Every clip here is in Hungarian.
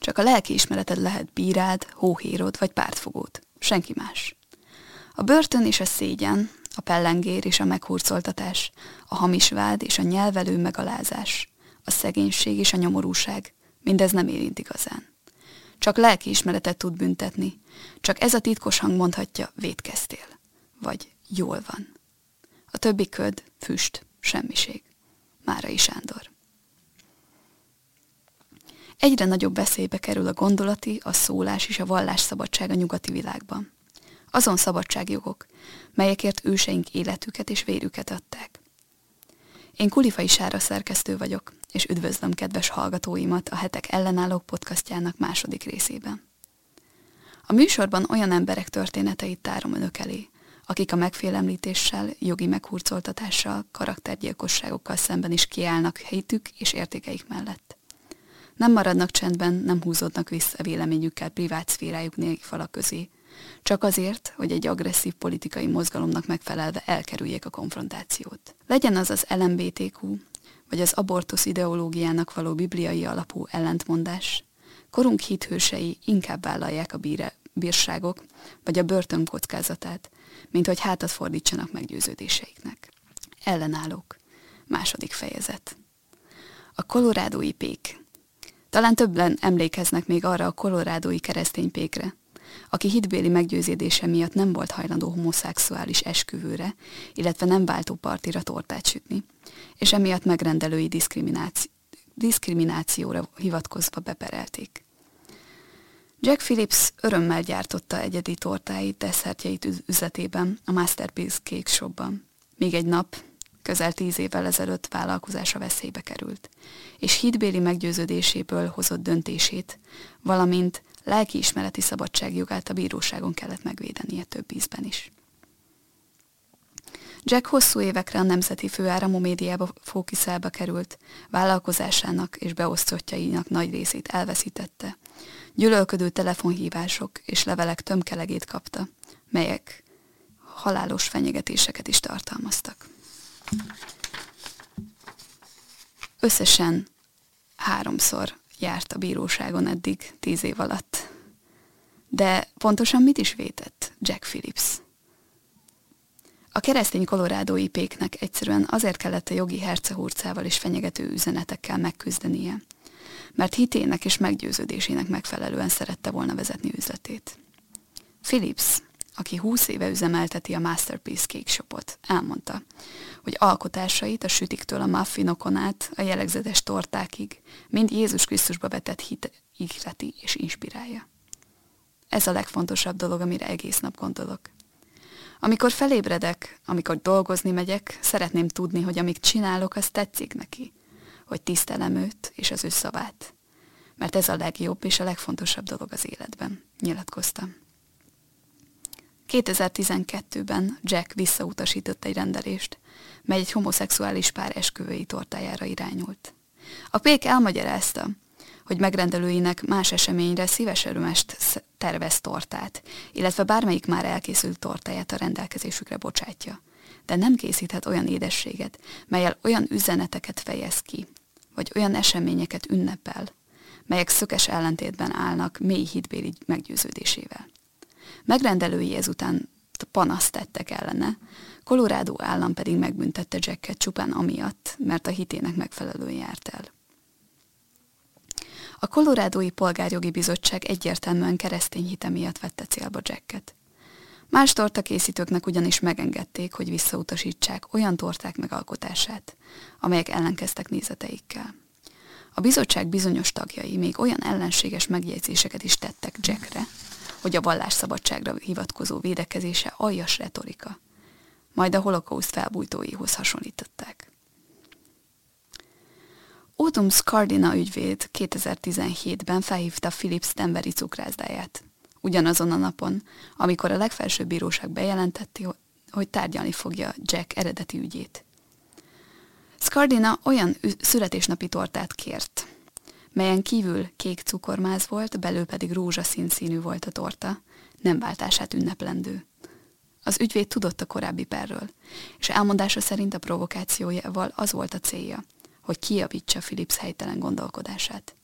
Csak a lelkiismereted lehet bírád, hóhérod vagy pártfogót. Senki más. A börtön és a szégyen, a pellengér és a meghurcoltatás, a hamis vád és a nyelvelő megalázás, a szegénység és a nyomorúság, mindez nem érint igazán. Csak lelkiismeretet tud büntetni, csak ez a titkos hang mondhatja, védkeztél, vagy jól van. A többi köd, füst, semmiség. Márai Sándor. Egyre nagyobb veszélybe kerül a gondolati, a szólás és a vallás szabadság a nyugati világban. Azon szabadságjogok, melyekért őseink életüket és vérüket adták. Én Kulifai Sára szerkesztő vagyok, és üdvözlöm kedves hallgatóimat a Hetek ellenállók podcastjának második részében. A műsorban olyan emberek történeteit tárom önök elé, akik a megfélemlítéssel, jogi meghurcoltatással, karaktergyilkosságokkal szemben is kiállnak helytük és értékeik mellett. Nem maradnak csendben, nem húzódnak vissza véleményükkel privát szférájuk négy falak közé, csak azért, hogy egy agresszív politikai mozgalomnak megfelelve elkerüljék a konfrontációt. Legyen az az LMBTQ, vagy az abortusz ideológiának való bibliai alapú ellentmondás, korunk hithősei inkább vállalják a bíre, bírságok vagy a börtön kockázatát, mint hogy hátat fordítsanak meggyőződéseiknek. Ellenállók. Második fejezet. A kolorádói pék. Talán többen emlékeznek még arra a kolorádói keresztény pékre, aki hitbéli meggyőződése miatt nem volt hajlandó homoszexuális esküvőre, illetve nem váltó partira tortát sütni, és emiatt megrendelői diszkrimináci- diszkriminációra hivatkozva beperelték. Jack Phillips örömmel gyártotta egyedi tortáit, desszertjeit üzletében, a Masterpiece Cake Shopban. Még egy nap, közel tíz évvel ezelőtt vállalkozása veszélybe került, és hitbéli meggyőződéséből hozott döntését, valamint lelkiismereti szabadságjogát a bíróságon kellett megvédenie több ízben is. Jack hosszú évekre a nemzeti főáramú médiába fókuszálba került, vállalkozásának és beosztottjainak nagy részét elveszítette. Gyűlölködő telefonhívások és levelek tömkelegét kapta, melyek halálos fenyegetéseket is tartalmaztak. Összesen háromszor járt a bíróságon eddig, tíz év alatt. De pontosan mit is vétett Jack Phillips? A keresztény kolorádói péknek egyszerűen azért kellett a jogi hercehurcával és fenyegető üzenetekkel megküzdenie, mert hitének és meggyőződésének megfelelően szerette volna vezetni üzletét. Philips, aki 20 éve üzemelteti a Masterpiece Cake Shopot, elmondta, hogy alkotásait a sütiktől a muffinokon át a jellegzetes tortákig mind Jézus Krisztusba vetett hit ihleti és inspirálja. Ez a legfontosabb dolog, amire egész nap gondolok. Amikor felébredek, amikor dolgozni megyek, szeretném tudni, hogy amit csinálok, az tetszik neki, hogy tisztelem őt és az ő szavát. Mert ez a legjobb és a legfontosabb dolog az életben, nyilatkoztam. 2012-ben Jack visszautasított egy rendelést, mely egy homoszexuális pár esküvői tortájára irányult. A pék elmagyarázta, hogy megrendelőinek más eseményre szíves örömest tervez tortát, illetve bármelyik már elkészült tortáját a rendelkezésükre bocsátja. De nem készíthet olyan édességet, melyel olyan üzeneteket fejez ki, vagy olyan eseményeket ünnepel, melyek szökes ellentétben állnak mély hitbéli meggyőződésével. Megrendelői ezután panaszt tettek ellene, Colorado állam pedig megbüntette Jacket csupán amiatt, mert a hitének megfelelően járt el. A Kolorádói Polgárjogi Bizottság egyértelműen keresztény hite miatt vette célba Jacket. Más tortakészítőknek ugyanis megengedték, hogy visszautasítsák olyan torták megalkotását, amelyek ellenkeztek nézeteikkel. A bizottság bizonyos tagjai még olyan ellenséges megjegyzéseket is tettek Jackre, hogy a vallásszabadságra hivatkozó védekezése aljas retorika, majd a holokauszt felbújtóihoz hasonlították. Autumn Scardina ügyvéd 2017-ben felhívta Philips Denveri cukrászdáját. Ugyanazon a napon, amikor a legfelsőbb bíróság bejelentette, hogy tárgyalni fogja Jack eredeti ügyét. Scardina olyan születésnapi tortát kért, melyen kívül kék cukormáz volt, belül pedig rózsaszín színű volt a torta, nem váltását ünneplendő. Az ügyvéd tudott a korábbi perről, és elmondása szerint a provokációjával az volt a célja, hogy kijavítsa Philips helytelen gondolkodását.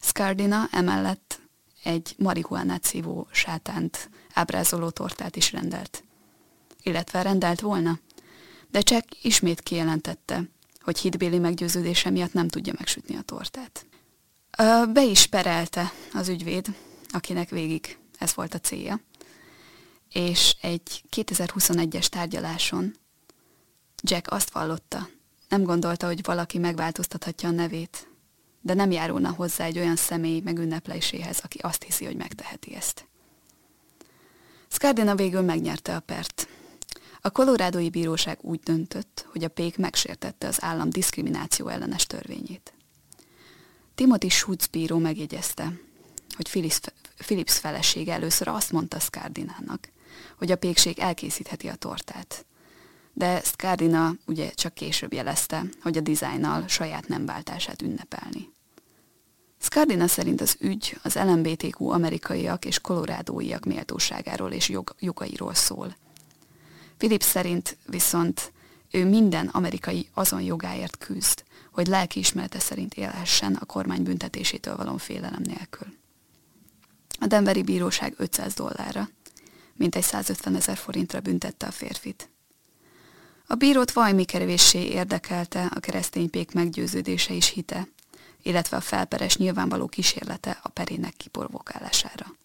Scardina emellett egy marihuánát szívó sátánt ábrázoló tortát is rendelt. Illetve rendelt volna. De Jack ismét kijelentette, hogy hitbéli meggyőződése miatt nem tudja megsütni a tortát. Be is perelte az ügyvéd, akinek végig ez volt a célja. És egy 2021-es tárgyaláson Jack azt vallotta, nem gondolta, hogy valaki megváltoztathatja a nevét, de nem járulna hozzá egy olyan személy megünnepléséhez, aki azt hiszi, hogy megteheti ezt. Scardina végül megnyerte a pert. A kolorádói bíróság úgy döntött, hogy a pék megsértette az állam diszkrimináció ellenes törvényét. Timothy Schutz bíró megjegyezte, hogy Philips, felesége először azt mondta Scardinának, hogy a pékség elkészítheti a tortát. De Scardina ugye csak később jelezte, hogy a dizájnnal saját nemváltását ünnepelni. Scardina szerint az ügy az LMBTQ amerikaiak és kolorádóiak méltóságáról és jog, jogairól szól. Philip szerint viszont ő minden amerikai azon jogáért küzd, hogy lelkiismerete szerint élhessen a kormány büntetésétől való félelem nélkül. A Denveri bíróság 500 dollárra, mintegy 150 ezer forintra büntette a férfit. A bírót vajmi kevéssé érdekelte a keresztény pék meggyőződése és hite, illetve a felperes nyilvánvaló kísérlete a perének kiporvokálására.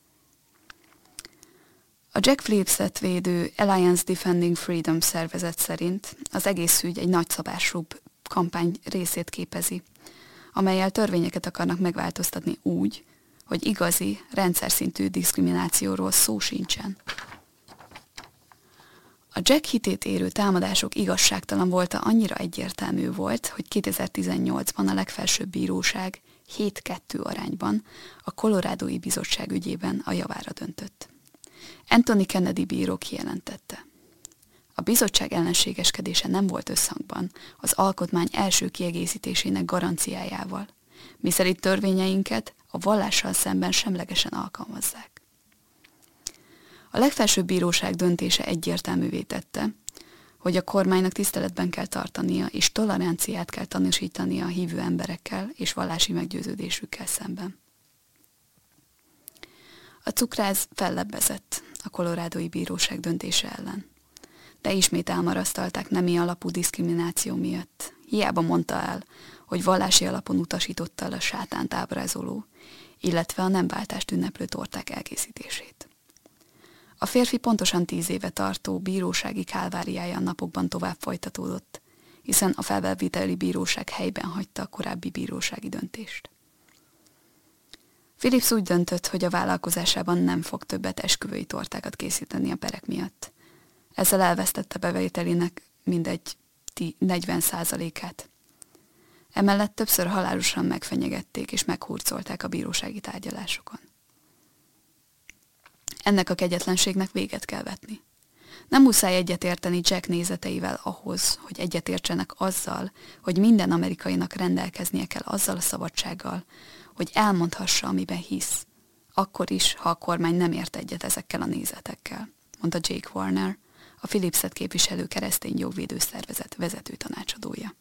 Jack Phillips-et védő Alliance Defending Freedom szervezet szerint az egész ügy egy nagyszabásúbb kampány részét képezi, amelyel törvényeket akarnak megváltoztatni úgy, hogy igazi, rendszer szintű diszkriminációról szó sincsen. A Jack hitét érő támadások igazságtalan volta annyira egyértelmű volt, hogy 2018-ban a legfelsőbb bíróság 7-2 arányban a Kolorádói Bizottság ügyében a javára döntött. Anthony Kennedy bíró kijelentette. A bizottság ellenségeskedése nem volt összhangban az alkotmány első kiegészítésének garanciájával, miszerint törvényeinket a vallással szemben semlegesen alkalmazzák. A legfelsőbb bíróság döntése egyértelművé tette, hogy a kormánynak tiszteletben kell tartania, és toleranciát kell tanúsítania a hívő emberekkel és vallási meggyőződésükkel szemben. A cukráz fellebbezett a kolorádói bíróság döntése ellen, de ismét elmarasztalták nemi alapú diszkrimináció miatt. Hiába mondta el, hogy vallási alapon utasította el a sátánt ábrázoló, illetve a nemváltást ünneplő torták elkészítését. A férfi pontosan tíz éve tartó bírósági kálváriája napokban tovább folytatódott, hiszen a felvelviteli bíróság helyben hagyta a korábbi bírósági döntést. Philips úgy döntött, hogy a vállalkozásában nem fog többet esküvői tortákat készíteni a perek miatt. Ezzel elvesztette bevételének mindegy 40%-át. Emellett többször halálosan megfenyegették és meghurcolták a bírósági tárgyalásokon. Ennek a kegyetlenségnek véget kell vetni. Nem muszáj egyetérteni Jack nézeteivel ahhoz, hogy egyetértsenek azzal, hogy minden amerikainak rendelkeznie kell azzal a szabadsággal, hogy elmondhassa, amiben hisz, akkor is, ha a kormány nem ért egyet ezekkel a nézetekkel, mondta Jake Warner, a Philipset képviselő keresztény jogvédő szervezet vezető tanácsadója.